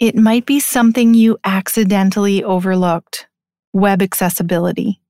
it might be something you accidentally overlooked web accessibility.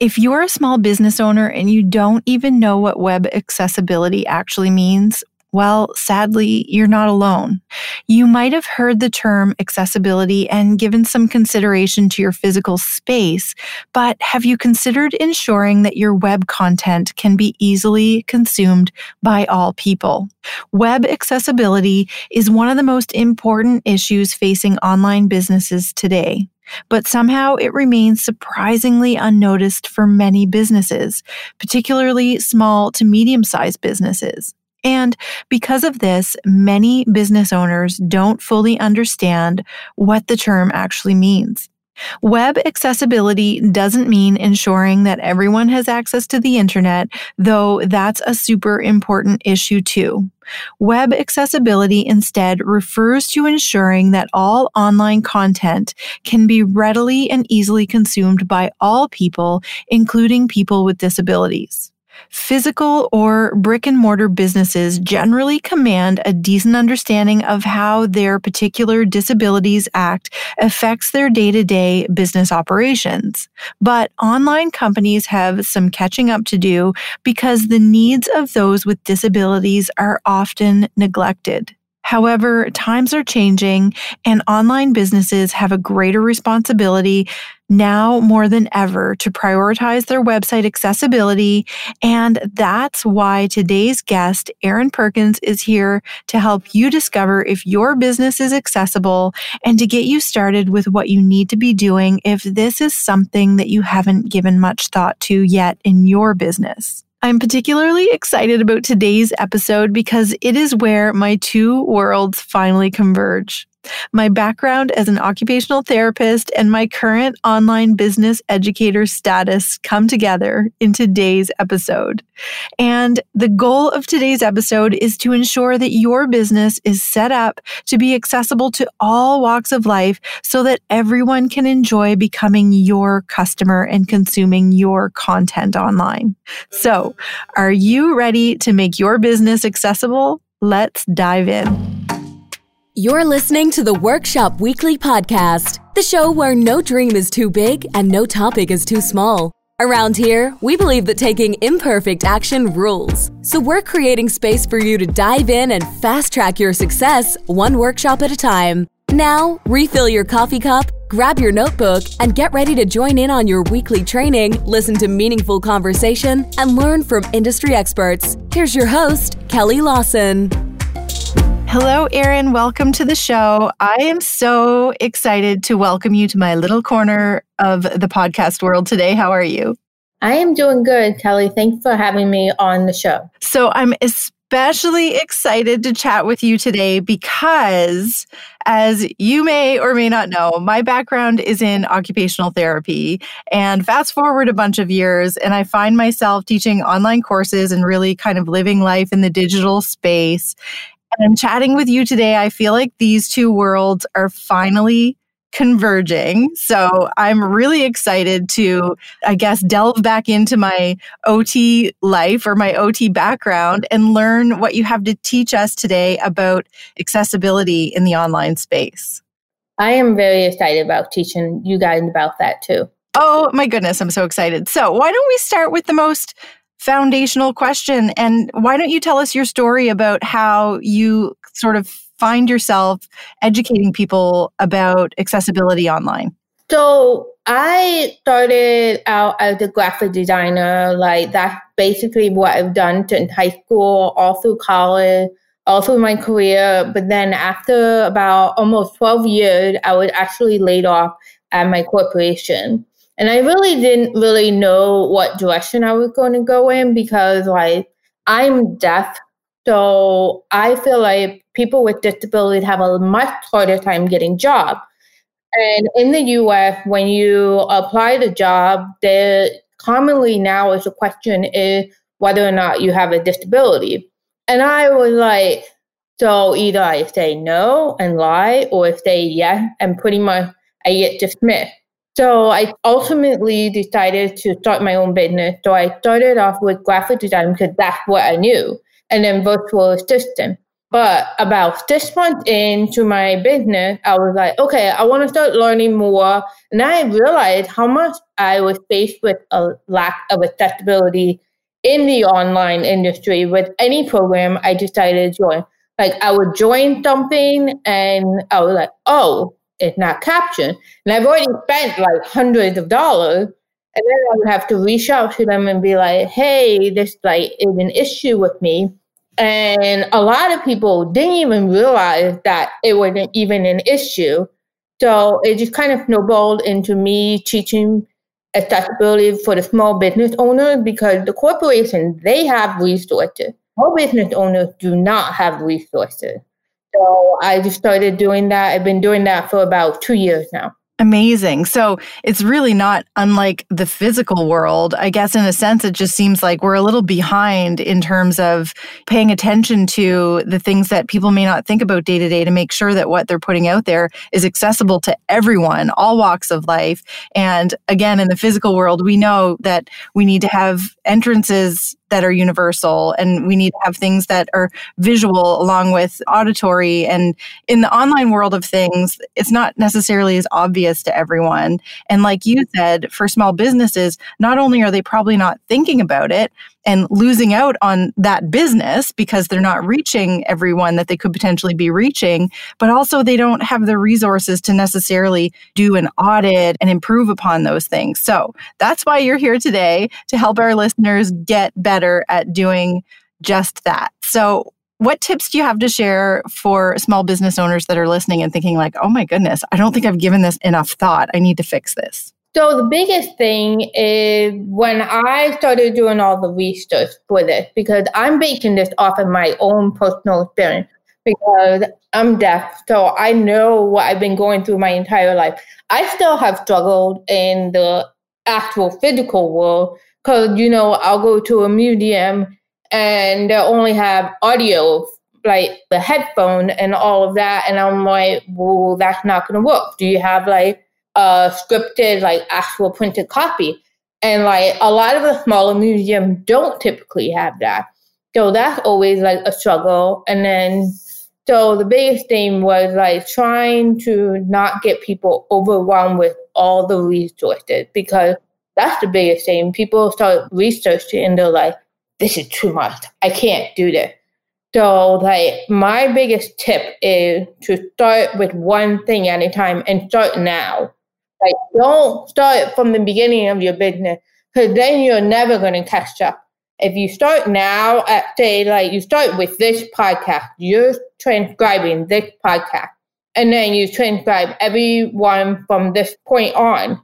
If you're a small business owner and you don't even know what web accessibility actually means, well, sadly, you're not alone. You might have heard the term accessibility and given some consideration to your physical space, but have you considered ensuring that your web content can be easily consumed by all people? Web accessibility is one of the most important issues facing online businesses today. But somehow it remains surprisingly unnoticed for many businesses, particularly small to medium sized businesses. And because of this, many business owners don't fully understand what the term actually means. Web accessibility doesn't mean ensuring that everyone has access to the internet, though that's a super important issue too. Web accessibility instead refers to ensuring that all online content can be readily and easily consumed by all people, including people with disabilities. Physical or brick and mortar businesses generally command a decent understanding of how their particular Disabilities Act affects their day to day business operations. But online companies have some catching up to do because the needs of those with disabilities are often neglected. However, times are changing and online businesses have a greater responsibility now more than ever to prioritize their website accessibility. And that's why today's guest, Erin Perkins, is here to help you discover if your business is accessible and to get you started with what you need to be doing if this is something that you haven't given much thought to yet in your business. I'm particularly excited about today's episode because it is where my two worlds finally converge my background as an occupational therapist, and my current online business educator status come together in today's episode. And the goal of today's episode is to ensure that your business is set up to be accessible to all walks of life so that everyone can enjoy becoming your customer and consuming your content online. So, are you ready to make your business accessible? Let's dive in. You're listening to the Workshop Weekly Podcast, the show where no dream is too big and no topic is too small. Around here, we believe that taking imperfect action rules. So we're creating space for you to dive in and fast track your success one workshop at a time. Now, refill your coffee cup, grab your notebook, and get ready to join in on your weekly training, listen to meaningful conversation, and learn from industry experts. Here's your host, Kelly Lawson. Hello, Erin. Welcome to the show. I am so excited to welcome you to my little corner of the podcast world today. How are you? I am doing good, Kelly. Thanks for having me on the show. So, I'm especially excited to chat with you today because, as you may or may not know, my background is in occupational therapy. And fast forward a bunch of years, and I find myself teaching online courses and really kind of living life in the digital space. And chatting with you today, I feel like these two worlds are finally converging. So I'm really excited to, I guess, delve back into my OT life or my OT background and learn what you have to teach us today about accessibility in the online space. I am very excited about teaching you guys about that too. Oh my goodness, I'm so excited. So, why don't we start with the most foundational question. And why don't you tell us your story about how you sort of find yourself educating people about accessibility online? So I started out as a graphic designer. Like that's basically what I've done in high school, all through college, all through my career. But then after about almost 12 years, I was actually laid off at my corporation. And I really didn't really know what direction I was going to go in because, like, I'm deaf. So I feel like people with disabilities have a much harder time getting jobs. And in the US, when you apply the job, the commonly now is a question is whether or not you have a disability. And I was like, so either I say no and lie or say yes and pretty much I get dismissed. So I ultimately decided to start my own business. So I started off with graphic design because that's what I knew, and then virtual assistant. But about six months into my business, I was like, okay, I want to start learning more. And I realized how much I was faced with a lack of accessibility in the online industry with any program I decided to join. Like I would join something and I was like, oh, it's not captioned. And I've already spent like hundreds of dollars. And then I would have to reach out to them and be like, hey, this like is an issue with me. And a lot of people didn't even realize that it wasn't even an issue. So it just kind of snowballed into me teaching accessibility for the small business owners because the corporation, they have resources. Small business owners do not have resources. So I just started doing that. I've been doing that for about two years now. Amazing. So it's really not unlike the physical world. I guess, in a sense, it just seems like we're a little behind in terms of paying attention to the things that people may not think about day to day to make sure that what they're putting out there is accessible to everyone, all walks of life. And again, in the physical world, we know that we need to have entrances that are universal and we need to have things that are visual along with auditory. And in the online world of things it's not necessarily as obvious to everyone. And like you said for small businesses not only are they probably not thinking about it and losing out on that business because they're not reaching everyone that they could potentially be reaching, but also they don't have the resources to necessarily do an audit and improve upon those things. So that's why you're here today to help our listeners get better at doing just that. So, what tips do you have to share for small business owners that are listening and thinking, like, oh my goodness, I don't think I've given this enough thought. I need to fix this? So the biggest thing is when I started doing all the research for this, because I'm basing this off of my own personal experience, because I'm deaf, so I know what I've been going through my entire life. I still have struggled in the actual physical world, because you know I'll go to a museum and they only have audio, like the headphone and all of that, and I'm like, well, that's not going to work. Do you have like a scripted, like actual printed copy. And like a lot of the smaller museums don't typically have that. So that's always like a struggle. And then, so the biggest thing was like trying to not get people overwhelmed with all the resources because that's the biggest thing. People start researching and they're like, this is too much. I can't do this. So, like, my biggest tip is to start with one thing at a time and start now. Like, don't start from the beginning of your business because then you're never going to catch up. If you start now at say like you start with this podcast, you're transcribing this podcast, and then you transcribe everyone from this point on.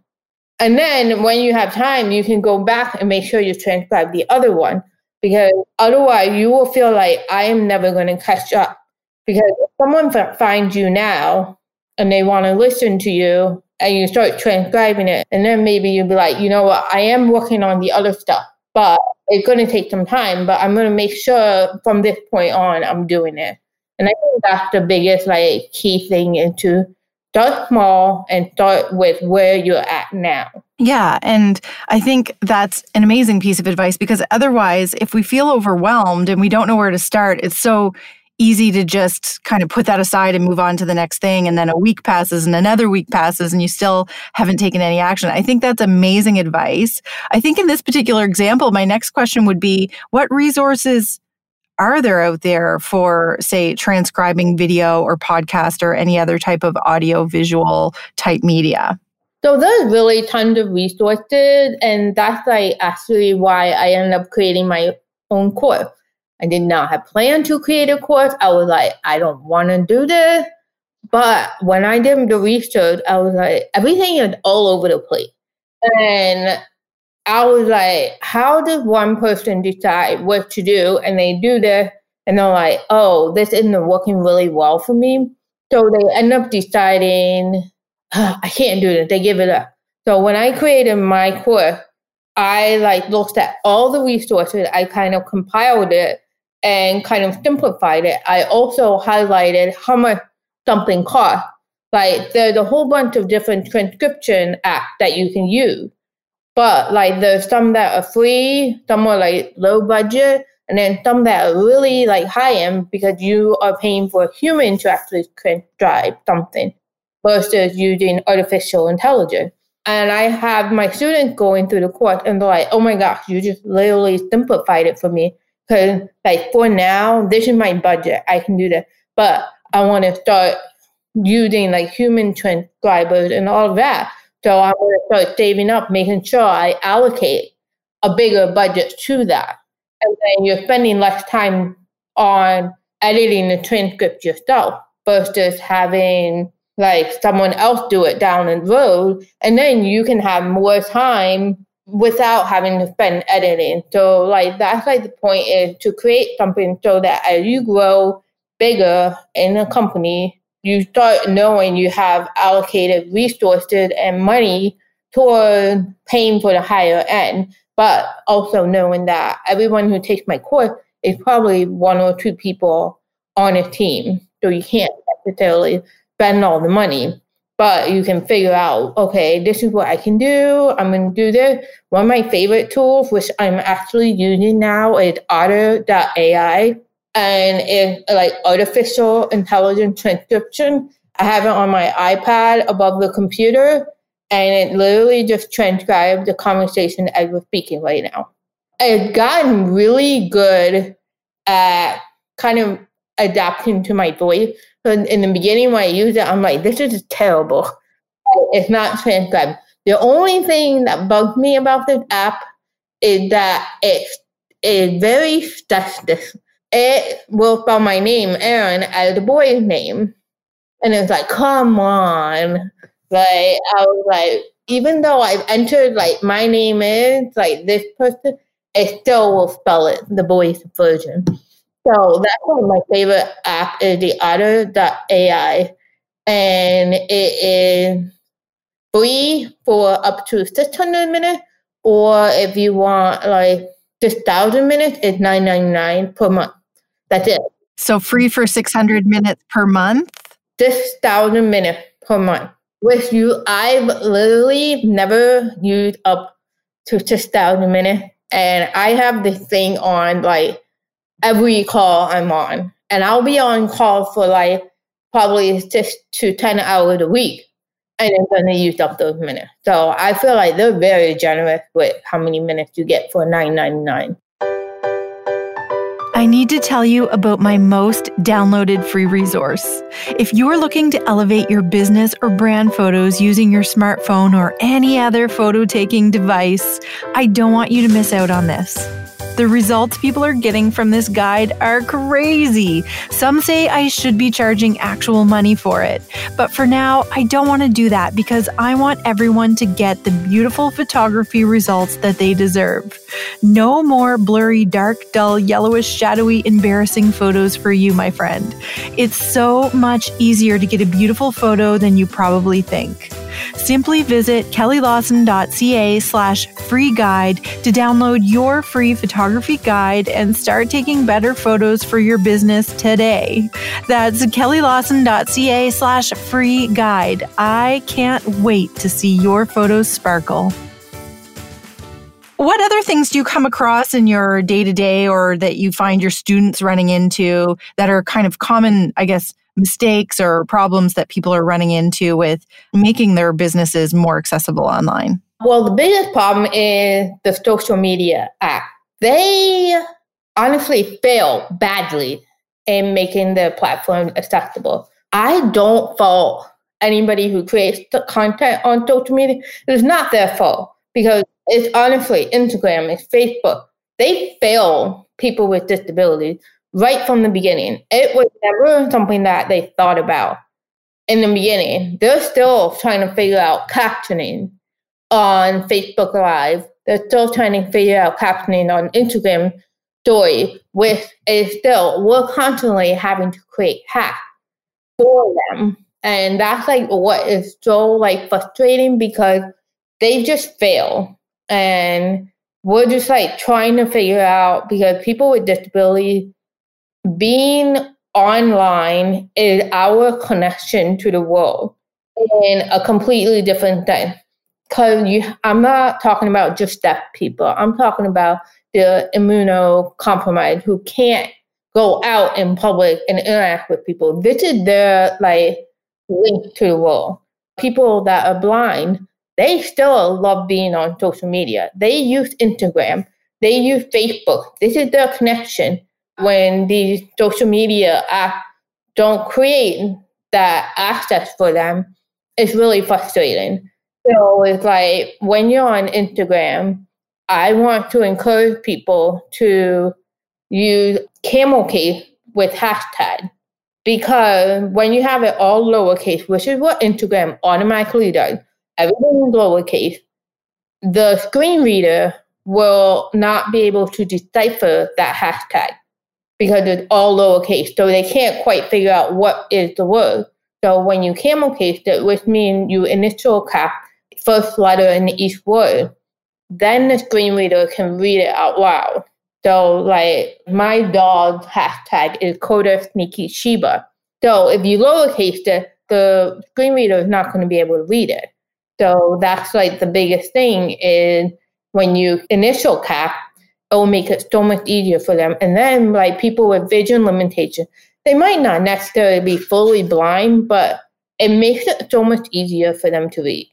And then when you have time, you can go back and make sure you transcribe the other one because otherwise you will feel like I am never going to catch up. Because if someone finds you now and they want to listen to you and you start transcribing it. And then maybe you'll be like, you know what, I am working on the other stuff, but it's going to take some time, but I'm going to make sure from this point on, I'm doing it. And I think that's the biggest like key thing into start small and start with where you're at now. Yeah. And I think that's an amazing piece of advice because otherwise, if we feel overwhelmed and we don't know where to start, it's so easy to just kind of put that aside and move on to the next thing. And then a week passes and another week passes and you still haven't taken any action. I think that's amazing advice. I think in this particular example, my next question would be what resources are there out there for, say, transcribing video or podcast or any other type of audio visual type media? So there's really tons of resources, and that's like actually why I ended up creating my own course. I did not have planned to create a course. I was like, I don't want to do this. But when I did the research, I was like, everything is all over the place. And I was like, how does one person decide what to do? And they do this, and they're like, oh, this isn't working really well for me. So they end up deciding, I can't do this. They give it up. So when I created my course, I like looked at all the resources. I kind of compiled it and kind of simplified it. I also highlighted how much something costs. Like there's a whole bunch of different transcription apps that you can use. But like there's some that are free, some are like low budget, And then some that are really like high end because you are paying for a human to actually transcribe something versus using artificial intelligence. And I have my students going through the course and they're like, oh my gosh, you just literally simplified it for me. Because, like, for now, this is my budget. I can do that. But I want to start using like human transcribers and all that. So I'm going to start saving up, making sure I allocate a bigger budget to that. And then you're spending less time on editing the transcript yourself versus having like someone else do it down the road. And then you can have more time without having to spend editing. So like that's like the point is to create something so that as you grow bigger in a company, you start knowing you have allocated resources and money toward paying for the higher end, but also knowing that everyone who takes my course is probably one or two people on a team. So you can't necessarily spend all the money, but you can figure out, okay, this is what I can do. I'm going to do this. One of my favorite tools, which I'm actually using now, is otter.ai and it's like artificial intelligence transcription. I have it on my iPad above the computer, and it literally just transcribes the conversation as we're speaking right now. I've gotten really good at kind of adapting to my voice. So in the beginning, when I use it, I'm like, this is terrible. It's not transcribed. The only thing that bugs me about this app is that it's, it's very static it will spell my name, Aaron, as the boy's name. And it's like, come on. Like, I was like, even though I've entered, like, my name is, like, this person, it still will spell it, the boy's version. So that's one of my favorite app is the otter.ai. And it is free for up to 600 minutes. Or if you want, like, just 1,000 minutes, it's nine ninety nine per month. That's it. So free for 600 minutes per month? Just 1,000 minutes per month. With you, I've literally never used up to 6,000 minutes. And I have this thing on like every call I'm on. And I'll be on call for like probably six to 10 hours a week. And I'm going to use up those minutes. So I feel like they're very generous with how many minutes you get for nine ninety nine. I need to tell you about my most downloaded free resource. If you're looking to elevate your business or brand photos using your smartphone or any other photo taking device, I don't want you to miss out on this. The results people are getting from this guide are crazy. Some say I should be charging actual money for it. But for now, I don't want to do that because I want everyone to get the beautiful photography results that they deserve. No more blurry, dark, dull, yellowish, shadowy, embarrassing photos for you, my friend. It's so much easier to get a beautiful photo than you probably think. Simply visit kellylawson.ca slash free guide to download your free photography guide and start taking better photos for your business today. That's kellylawson.ca slash free guide. I can't wait to see your photos sparkle. What other things do you come across in your day to day or that you find your students running into that are kind of common, I guess, mistakes or problems that people are running into with making their businesses more accessible online? Well, the biggest problem is the social media app. They honestly fail badly in making the platform accessible. I don't fault anybody who creates content on social media. It's not their fault because it's honestly Instagram, it's Facebook. They fail people with disabilities right from the beginning. It was never something that they thought about in the beginning. They're still trying to figure out captioning on Facebook Live. They're still trying to figure out captioning on Instagram story, which is still, we're constantly having to create hacks for them. And that's like what is so like frustrating because they just fail. And we're just like trying to figure out because people with disabilities being online is our connection to the world in a completely different thing. Because you, I'm not talking about just deaf people. I'm talking about the immunocompromised who can't go out in public and interact with people. This is their like link to the world. People that are blind, they still love being on social media. They use Instagram, they use Facebook. This is their connection. When these social media apps don't create that access for them, it's really frustrating. So it's like when you're on Instagram, I want to encourage people to use camel case with hashtag because when you have it all lowercase, which is what Instagram automatically does, everything is lowercase, the screen reader will not be able to decipher that hashtag because it's all lowercase. So they can't quite figure out what is the word. So when you camel case it, which means you initial cap first letter in each word, then the screen reader can read it out loud. So, like, my dog's hashtag is Coda Sneaky Shiba. So, if you lowercase it, the screen reader is not going to be able to read it. So, that's like the biggest thing is when you initial cap, it will make it so much easier for them. And then, like, people with vision limitation, they might not necessarily be fully blind, but it makes it so much easier for them to read.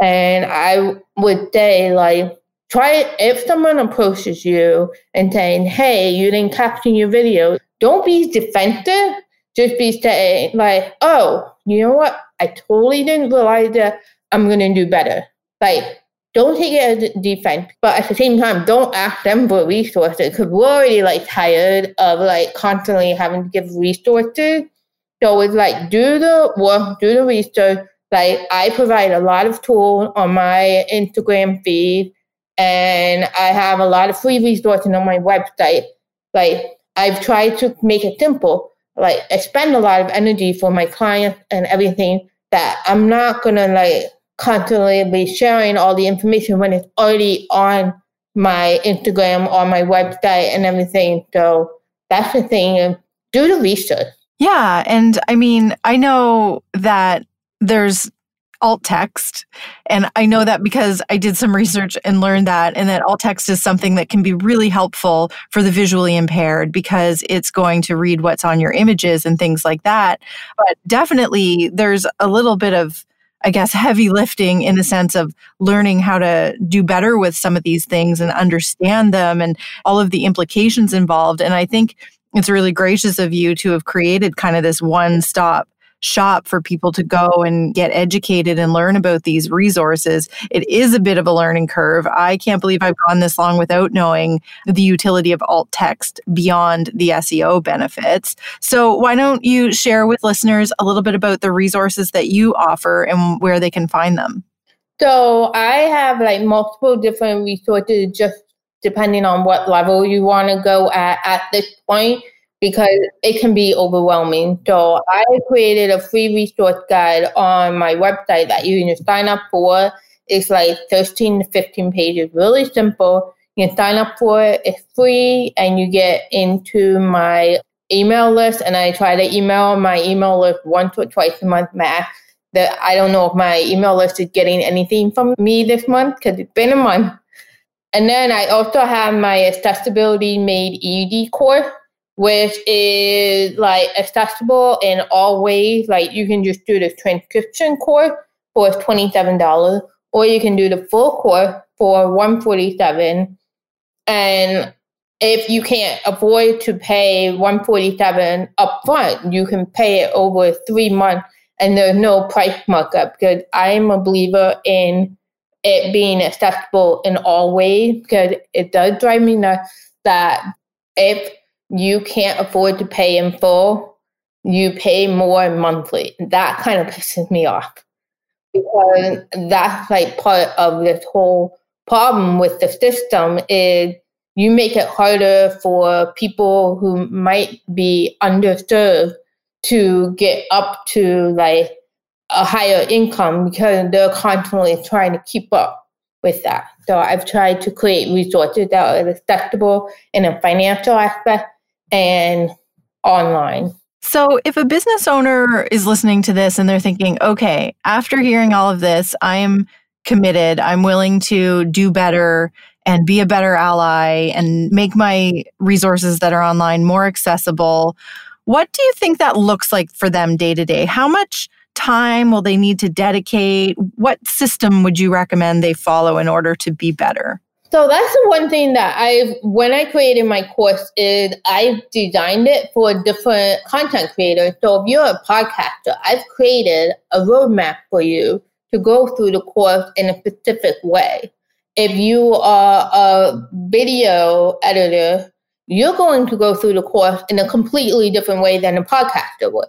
And I would say, like, try if someone approaches you and saying, hey, you didn't caption your video, don't be defensive. Just be saying, like, oh, you know what? I totally didn't realize that I'm going to do better. Like, don't take it as a defense, but at the same time, don't ask them for resources because we're already like tired of like constantly having to give resources. So it's like do the work, do the research, like I provide a lot of tools on my Instagram feed and I have a lot of free resources on my website. Like I've tried to make it simple. Like I spend a lot of energy for my clients and everything that I'm not gonna like constantly be sharing all the information when it's already on my Instagram or my website and everything. So that's the thing. Do the research. Yeah. And I mean, I know that there's alt text. And I know that because I did some research and learned that, and that alt text is something that can be really helpful for the visually impaired because it's going to read what's on your images and things like that. But definitely, there's a little bit of I guess, heavy lifting in the sense of learning how to do better with some of these things and understand them and all of the implications involved. And I think it's really gracious of you to have created kind of this one stop shop for people to go and get educated and learn about these resources. It is a bit of a learning curve. I can't believe I've gone this long without knowing the utility of alt text beyond the SEO benefits. So, why don't you share with listeners a little bit about the resources that you offer and where they can find them? So, I have like multiple different resources just depending on what level you want to go at at this point because it can be overwhelming. So I created a free resource guide on my website that you can sign up for. It's like 13 to 15 pages, really simple. You can sign up for it. It's free and you get into my email list. And I try to email my email list once or twice a month max. That I don't know if my email list is getting anything from me this month because it's been a month. And then I also have my accessibility made easy course which is like accessible in all ways. Like you can just do the transcription course for $27, or you can do the full course for 147 And if you can't afford to pay 147 upfront, you can pay it over three months and there's no price markup because I'm a believer in it being accessible in all ways because it does drive me nuts that if you can't afford to pay in full, you pay more monthly. That kind of pisses me off because that's like part of this whole problem with the system is you make it harder for people who might be underserved to get up to like a higher income because they're constantly trying to keep up with that. So I've tried to create resources that are accessible in a financial aspect and online. So, if a business owner is listening to this and they're thinking, okay, after hearing all of this, I'm committed, I'm willing to do better and be a better ally and make my resources that are online more accessible. What do you think that looks like for them day to day? How much time will they need to dedicate? What system would you recommend they follow in order to be better? So that's the one thing that I've, when I created my course, is I designed it for different content creators. So if you're a podcaster, I've created a roadmap for you to go through the course in a specific way. If you are a video editor, you're going to go through the course in a completely different way than a podcaster would.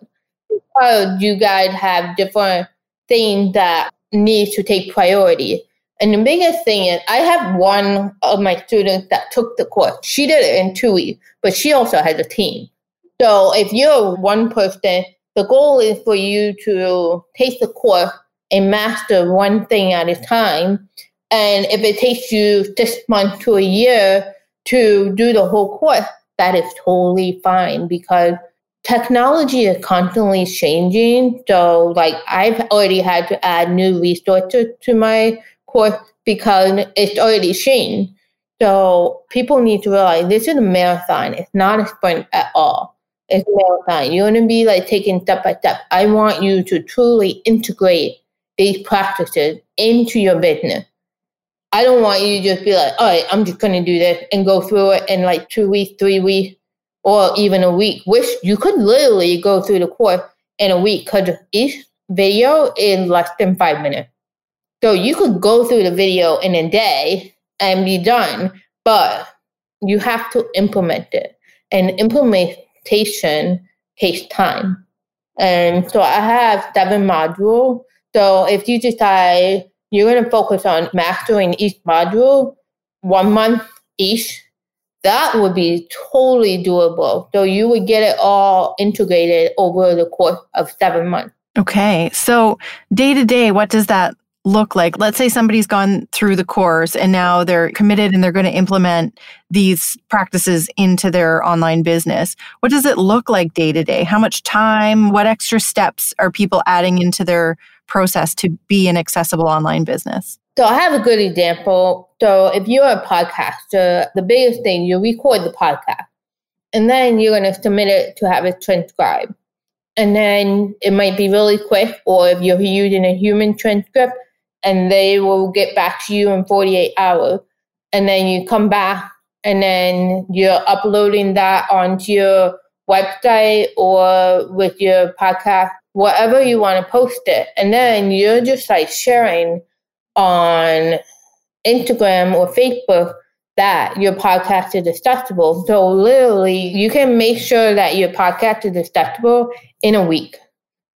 Because you guys have different things that need to take priority. And the biggest thing is, I have one of my students that took the course. She did it in two weeks, but she also has a team. So if you're one person, the goal is for you to take the course and master one thing at a time. And if it takes you six months to a year to do the whole course, that is totally fine because technology is constantly changing. So, like, I've already had to add new resources to my course because it's already seen. So people need to realize this is a marathon. It's not a sprint at all. It's a marathon. You're going to be like taking step by step. I want you to truly integrate these practices into your business. I don't want you to just be like, all right, I'm just going to do this and go through it in like two weeks, three weeks, or even a week, which you could literally go through the course in a week because each video is less than five minutes. So you could go through the video in a day and be done, but you have to implement it. And implementation takes time. And so I have seven modules. So if you decide you're going to focus on mastering each module, one month each, that would be totally doable. So you would get it all integrated over the course of seven months. Okay. So day to day, what does that look like? Let's say somebody's gone through the course and now they're committed and they're going to implement these practices into their online business. What does it look like day to day? How much time? What extra steps are people adding into their process to be an accessible online business? So I have a good example. So if you're a podcaster, the biggest thing you record the podcast and then you're going to submit it to have it transcribed. And then it might be really quick, or if you're using a human transcript, and they will get back to you in 48 hours. And then you come back and then you're uploading that onto your website or with your podcast, whatever you want to post it. And then you're just like sharing on Instagram or Facebook that your podcast is accessible. So literally you can make sure that your podcast is accessible in a week.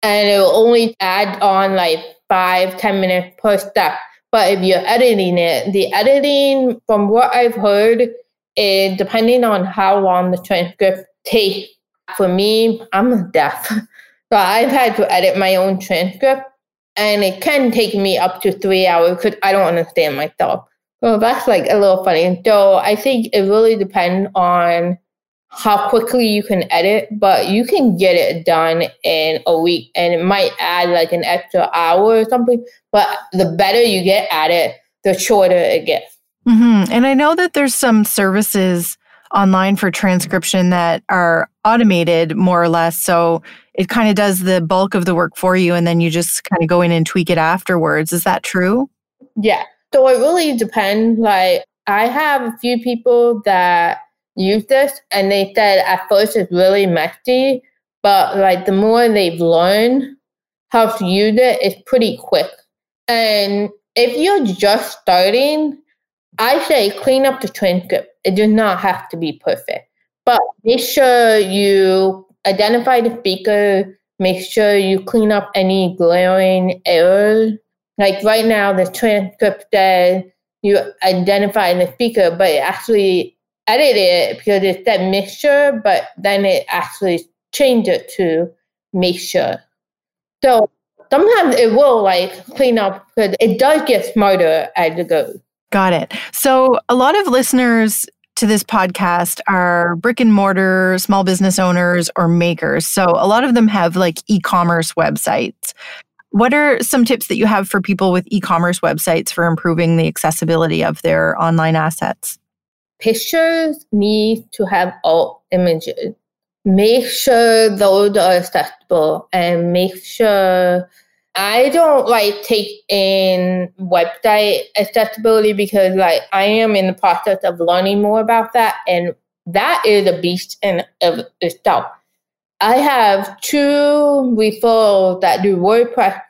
And it will only add on like five, ten minutes per step. But if you're editing it, the editing, from what I've heard, is depending on how long the transcript takes. For me, I'm deaf. So I've had to edit my own transcript, and it can take me up to three hours because I don't understand myself. So that's like a little funny. So I think it really depends on how quickly you can edit, but you can get it done in a week and it might add like an extra hour or something. But the better you get at it, the shorter it gets. Mm-hmm. And I know that there's some services online for transcription that are automated more or less. So it kind of does the bulk of the work for you and then you just kind of go in and tweak it afterwards. Is that true? Yeah. So it really depends. Like I have a few people that use this and they said at first it's really messy, but like the more they've learned how to use it, it's pretty quick. And if you're just starting, I say clean up the transcript. It does not have to be perfect. But make sure you identify the speaker, make sure you clean up any glaring errors. Like right now, the transcript says you identify the speaker, but it actually edit it because it's that mixture, but then it actually changed it to mixture. So sometimes it will like clean up because it does get smarter as it goes. Got it. So a lot of listeners to this podcast are brick and mortar small business owners or makers. So a lot of them have like e-commerce websites. What are some tips that you have for people with e commerce websites for improving the accessibility of their online assets? Pictures need to have all images. Make sure those are accessible and make sure I don't like take in website accessibility because like I am in the process of learning more about that and that is a beast in of itself. I have two referrals that do WordPress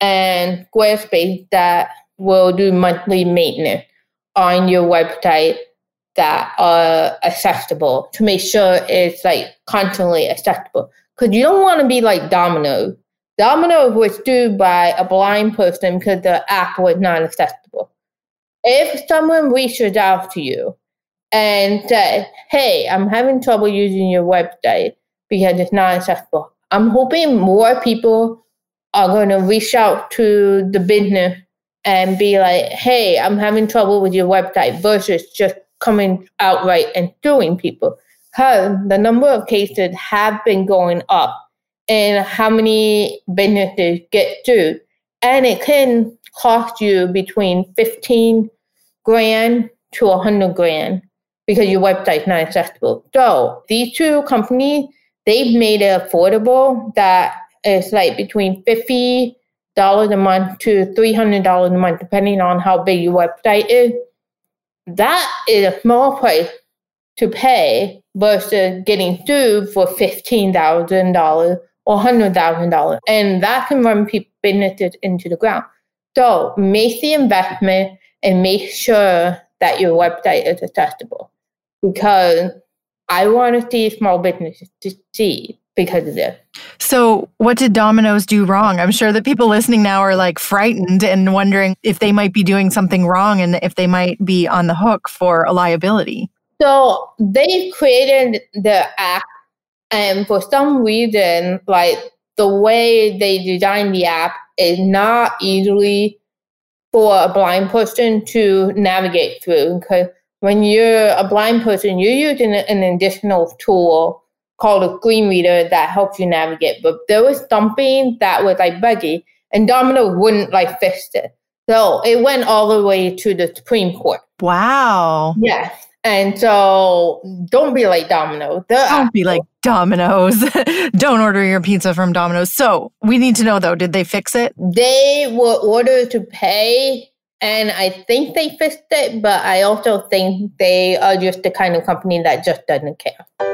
and Squarespace that will do monthly maintenance on your website that are accessible to make sure it's like constantly accessible. Because you don't want to be like Domino. Domino was due by a blind person because the app was not accessible. If someone reaches out to you and says, Hey, I'm having trouble using your website because it's not accessible, I'm hoping more people are going to reach out to the business and be like, Hey, I'm having trouble with your website versus just coming outright and suing people. Because the number of cases have been going up and how many businesses get sued. And it can cost you between 15 grand to 100 grand because your website's not accessible. So these two companies, they've made it affordable that it's like between $50 a month to $300 a month, depending on how big your website is. That is a small price to pay versus getting sued for $15,000 or $100,000. And that can run people, businesses into the ground. So make the investment and make sure that your website is accessible because I want to see small businesses succeed because of this. So, what did Domino's do wrong? I'm sure that people listening now are like frightened and wondering if they might be doing something wrong and if they might be on the hook for a liability. So, they created the app, and for some reason, like the way they designed the app is not easily for a blind person to navigate through. Because when you're a blind person, you're using an additional tool called a screen reader that helps you navigate. But there was something that was like buggy, and Domino wouldn't like fix it. So it went all the way to the Supreme Court. Wow. Yeah. And so don't be like Domino. The don't be like Domino's. don't order your pizza from Domino's. So we need to know though, did they fix it? They were ordered to pay and I think they fixed it, but I also think they are just the kind of company that just doesn't care.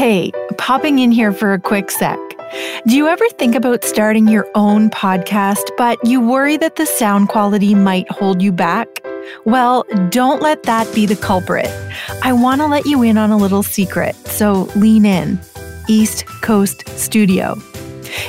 Hey, popping in here for a quick sec. Do you ever think about starting your own podcast, but you worry that the sound quality might hold you back? Well, don't let that be the culprit. I want to let you in on a little secret, so lean in. East Coast Studio.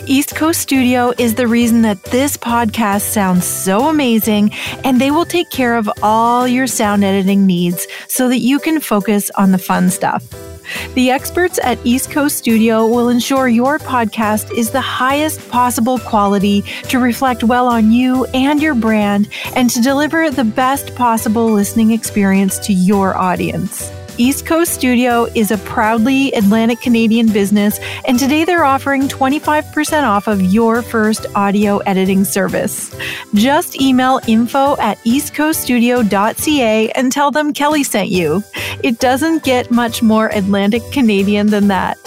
East Coast Studio is the reason that this podcast sounds so amazing, and they will take care of all your sound editing needs so that you can focus on the fun stuff. The experts at East Coast Studio will ensure your podcast is the highest possible quality to reflect well on you and your brand and to deliver the best possible listening experience to your audience. East Coast Studio is a proudly Atlantic Canadian business, and today they're offering 25% off of your first audio editing service. Just email info at eastcoaststudio.ca and tell them Kelly sent you. It doesn't get much more Atlantic Canadian than that.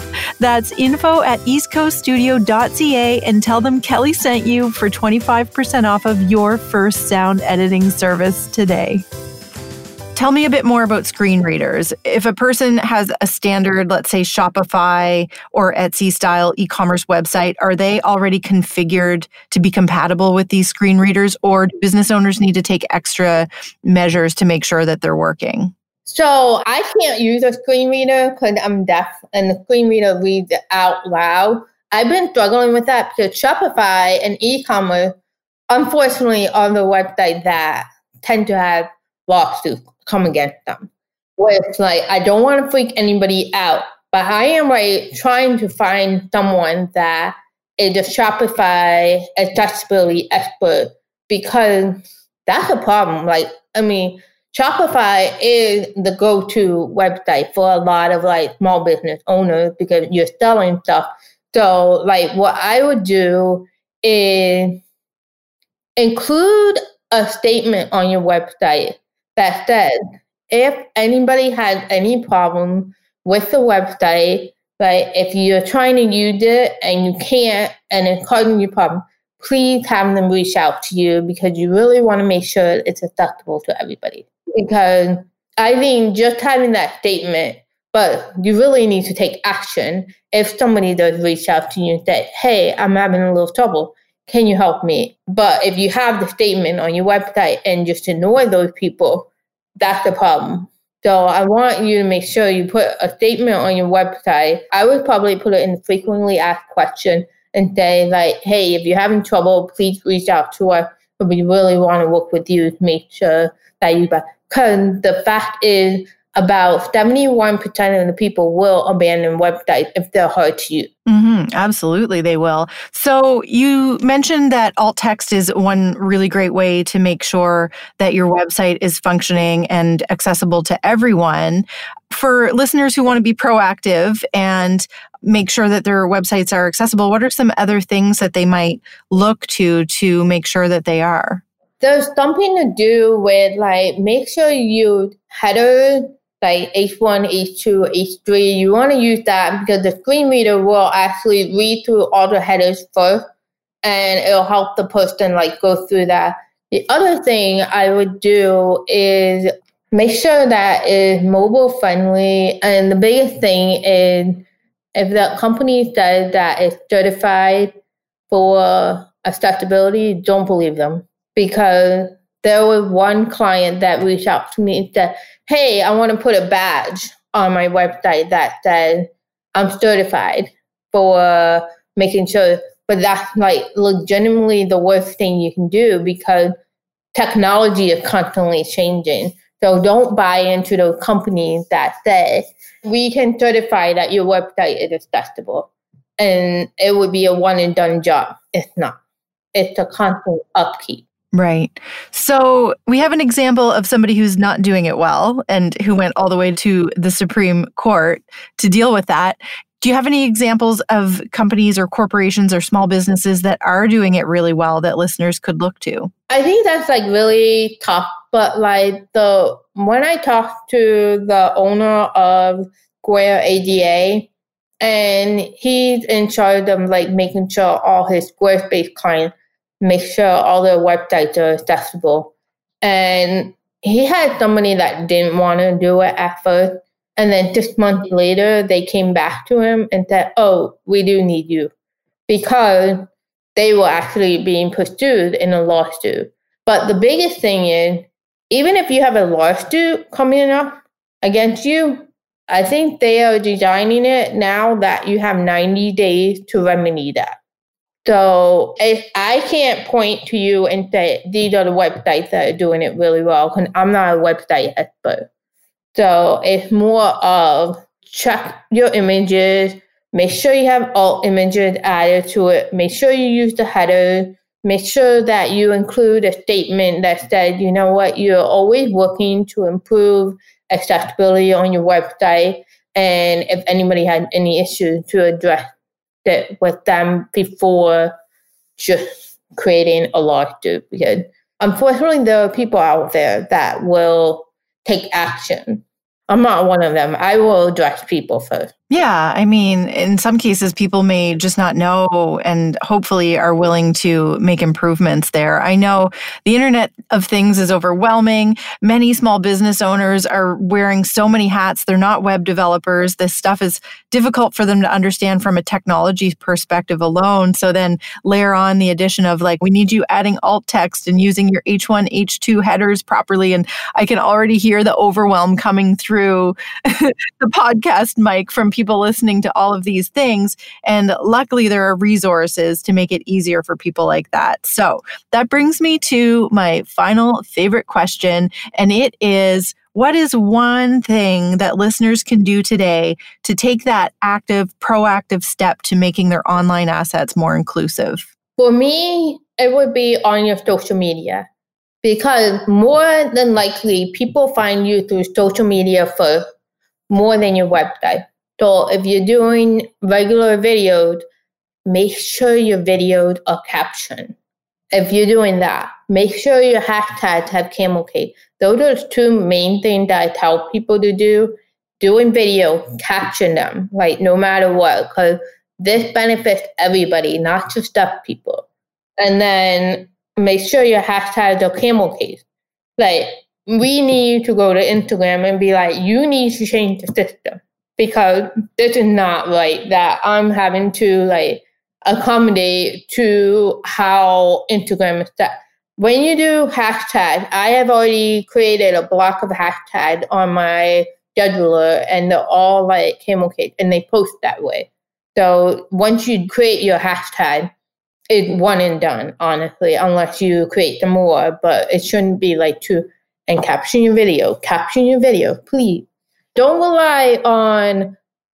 That's info at eastcoaststudio.ca and tell them Kelly sent you for 25% off of your first sound editing service today. Tell me a bit more about screen readers. If a person has a standard, let's say Shopify or Etsy style e commerce website, are they already configured to be compatible with these screen readers, or do business owners need to take extra measures to make sure that they're working? So I can't use a screen reader because I'm deaf and the screen reader reads out loud. I've been struggling with that because Shopify and e commerce, unfortunately, are the websites that tend to have lawsuits come against them. Where it's like, I don't want to freak anybody out, but I am like trying to find someone that is a Shopify accessibility expert because that's a problem. Like, I mean, Shopify is the go-to website for a lot of like small business owners because you're selling stuff So, like, what I would do is include a statement on your website that says if anybody has any problem with the website, like if you're trying to use it and you can't and it's causing you problem, please have them reach out to you because you really want to make sure it's accessible to everybody. Because I think just having that statement, but you really need to take action if somebody does reach out to you and say, hey, I'm having a little trouble. Can you help me? But if you have the statement on your website and just ignore those people, that's the problem. So I want you to make sure you put a statement on your website. I would probably put it in the frequently asked question and say like, hey, if you're having trouble, please reach out to us. But we really want to work with you to make sure that you because the fact is about 71% of the people will abandon websites if they're hard to use. Mm-hmm, absolutely, they will. So, you mentioned that alt text is one really great way to make sure that your website is functioning and accessible to everyone. For listeners who want to be proactive and make sure that their websites are accessible, what are some other things that they might look to to make sure that they are? There's something to do with like make sure you header like H1, H2, H3, you want to use that because the screen reader will actually read through all the headers first and it'll help the person like go through that. The other thing I would do is make sure that is mobile friendly. And the biggest thing is if the company says that it's certified for accessibility, don't believe them because there was one client that reached out to me and said, hey, I want to put a badge on my website that says I'm certified for making sure. But that's like legitimately the worst thing you can do because technology is constantly changing. So don't buy into those companies that say we can certify that your website is accessible. And it would be a one and done job. It's not. It's a constant upkeep. Right. So we have an example of somebody who's not doing it well and who went all the way to the Supreme Court to deal with that. Do you have any examples of companies or corporations or small businesses that are doing it really well that listeners could look to? I think that's like really tough. But like the when I talked to the owner of Square ADA, and he's in charge of like making sure all his Squarespace clients make sure all the websites are accessible. And he had somebody that didn't want to do it at first. And then six months later, they came back to him and said, Oh, we do need you. Because they were actually being pursued in a lawsuit. But the biggest thing is, even if you have a lawsuit coming up against you, I think they are designing it now that you have 90 days to remedy that. So if I can't point to you and say these are the websites that are doing it really well, because I'm not a website expert. So it's more of check your images, make sure you have all images added to it, make sure you use the header, make sure that you include a statement that says, you know what, you're always working to improve accessibility on your website. And if anybody had any issues to address that with them before just creating a lawsuit because unfortunately there are people out there that will take action. I'm not one of them. I will direct people first. Yeah, I mean, in some cases, people may just not know and hopefully are willing to make improvements there. I know the Internet of Things is overwhelming. Many small business owners are wearing so many hats. They're not web developers. This stuff is difficult for them to understand from a technology perspective alone. So then layer on the addition of like, we need you adding alt text and using your H1, H2 headers properly. And I can already hear the overwhelm coming through the podcast mic from people listening to all of these things. And luckily, there are resources to make it easier for people like that. So that brings me to my final favorite question. And it is what is one thing that listeners can do today to take that active, proactive step to making their online assets more inclusive? For me, it would be on your social media because more than likely people find you through social media first more than your website. So if you're doing regular videos, make sure your videos are captioned. If you're doing that, make sure your hashtags have camel case. Those are the two main things that I tell people to do. Doing video, caption them, like no matter what, because this benefits everybody, not just deaf people. And then make sure your hashtags are camel case. Like we need to go to Instagram and be like, you need to change the system because this is not right that I'm having to like accommodate to how Instagram is set. When you do hashtag, I have already created a block of hashtag on my scheduler and they're all like camel case and they post that way. So once you create your hashtag, it's one and done, honestly, unless you create some more, but it shouldn't be like two and caption your video. Caption your video, please. Don't rely on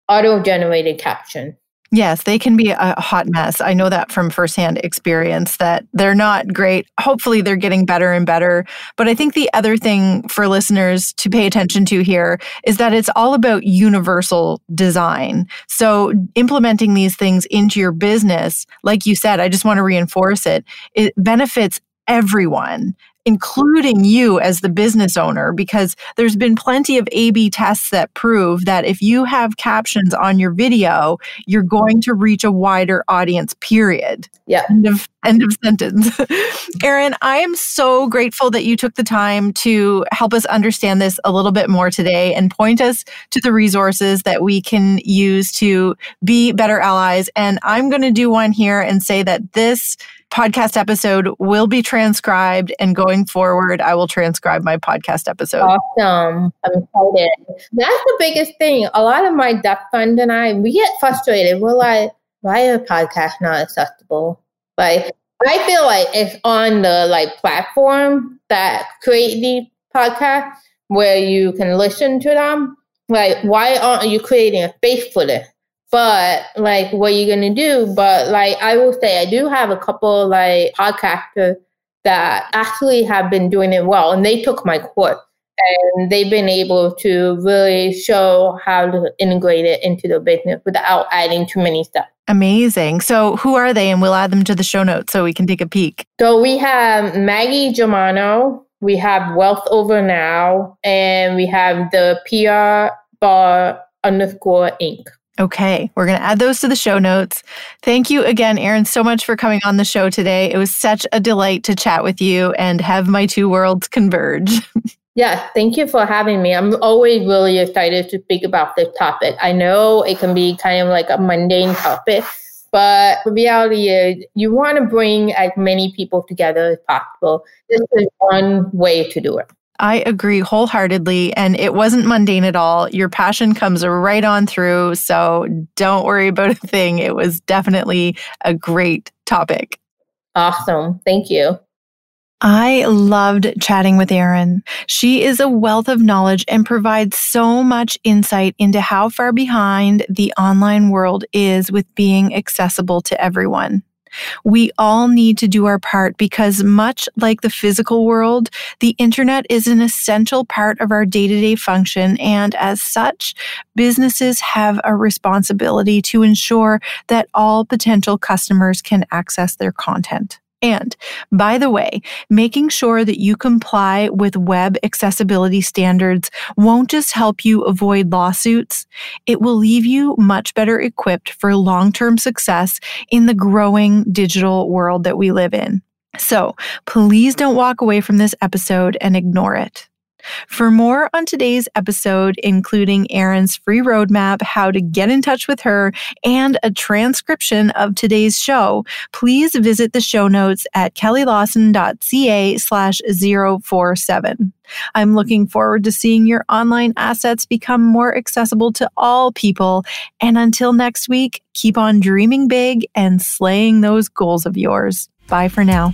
auto generated caption. Yes, they can be a hot mess. I know that from firsthand experience that they're not great. Hopefully, they're getting better and better. But I think the other thing for listeners to pay attention to here is that it's all about universal design. So, implementing these things into your business, like you said, I just want to reinforce it, it benefits everyone including you as the business owner, because there's been plenty of A B tests that prove that if you have captions on your video, you're going to reach a wider audience, period. Yeah. End of, end of sentence. Erin, I am so grateful that you took the time to help us understand this a little bit more today and point us to the resources that we can use to be better allies. And I'm going to do one here and say that this podcast episode will be transcribed and going forward I will transcribe my podcast episode. Awesome. I'm excited. That's the biggest thing. A lot of my deaf friends and I we get frustrated. We're like, why are podcasts not accessible? Like I feel like it's on the like platform that create the podcast where you can listen to them. Like, why aren't you creating a space for this? But like what are you gonna do? But like i will say i do have a couple like podcasters that actually have been doing it well and they took my course. And they've been able to really show how to integrate it into the business without adding too many steps. Amazing. So who are they? And we'll add them to the show notes so we can take a peek. So we have maggie germano we have wealth over now and we have the pr bar underscore inc Okay, we're going to add those to the show notes. Thank you again, Erin, so much for coming on the show today. It was such a delight to chat with you and have my two worlds converge. Yeah, thank you for having me. I'm always really excited to speak about this topic. I know it can be kind of like a mundane topic, but the reality is you want to bring as many people together as possible. This is one way to do it. I agree wholeheartedly. And it wasn't mundane at all. Your passion comes right on through. So don't worry about a thing. It was definitely a great topic. Awesome. Thank you. I loved chatting with Erin. She is a wealth of knowledge and provides so much insight into how far behind the online world is with being accessible to everyone. We all need to do our part because, much like the physical world, the internet is an essential part of our day to day function. And as such, businesses have a responsibility to ensure that all potential customers can access their content. And by the way, making sure that you comply with web accessibility standards won't just help you avoid lawsuits, it will leave you much better equipped for long term success in the growing digital world that we live in. So please don't walk away from this episode and ignore it. For more on today's episode, including Erin's free roadmap, how to get in touch with her, and a transcription of today's show, please visit the show notes at kellylawson.ca slash 047. I'm looking forward to seeing your online assets become more accessible to all people. And until next week, keep on dreaming big and slaying those goals of yours. Bye for now.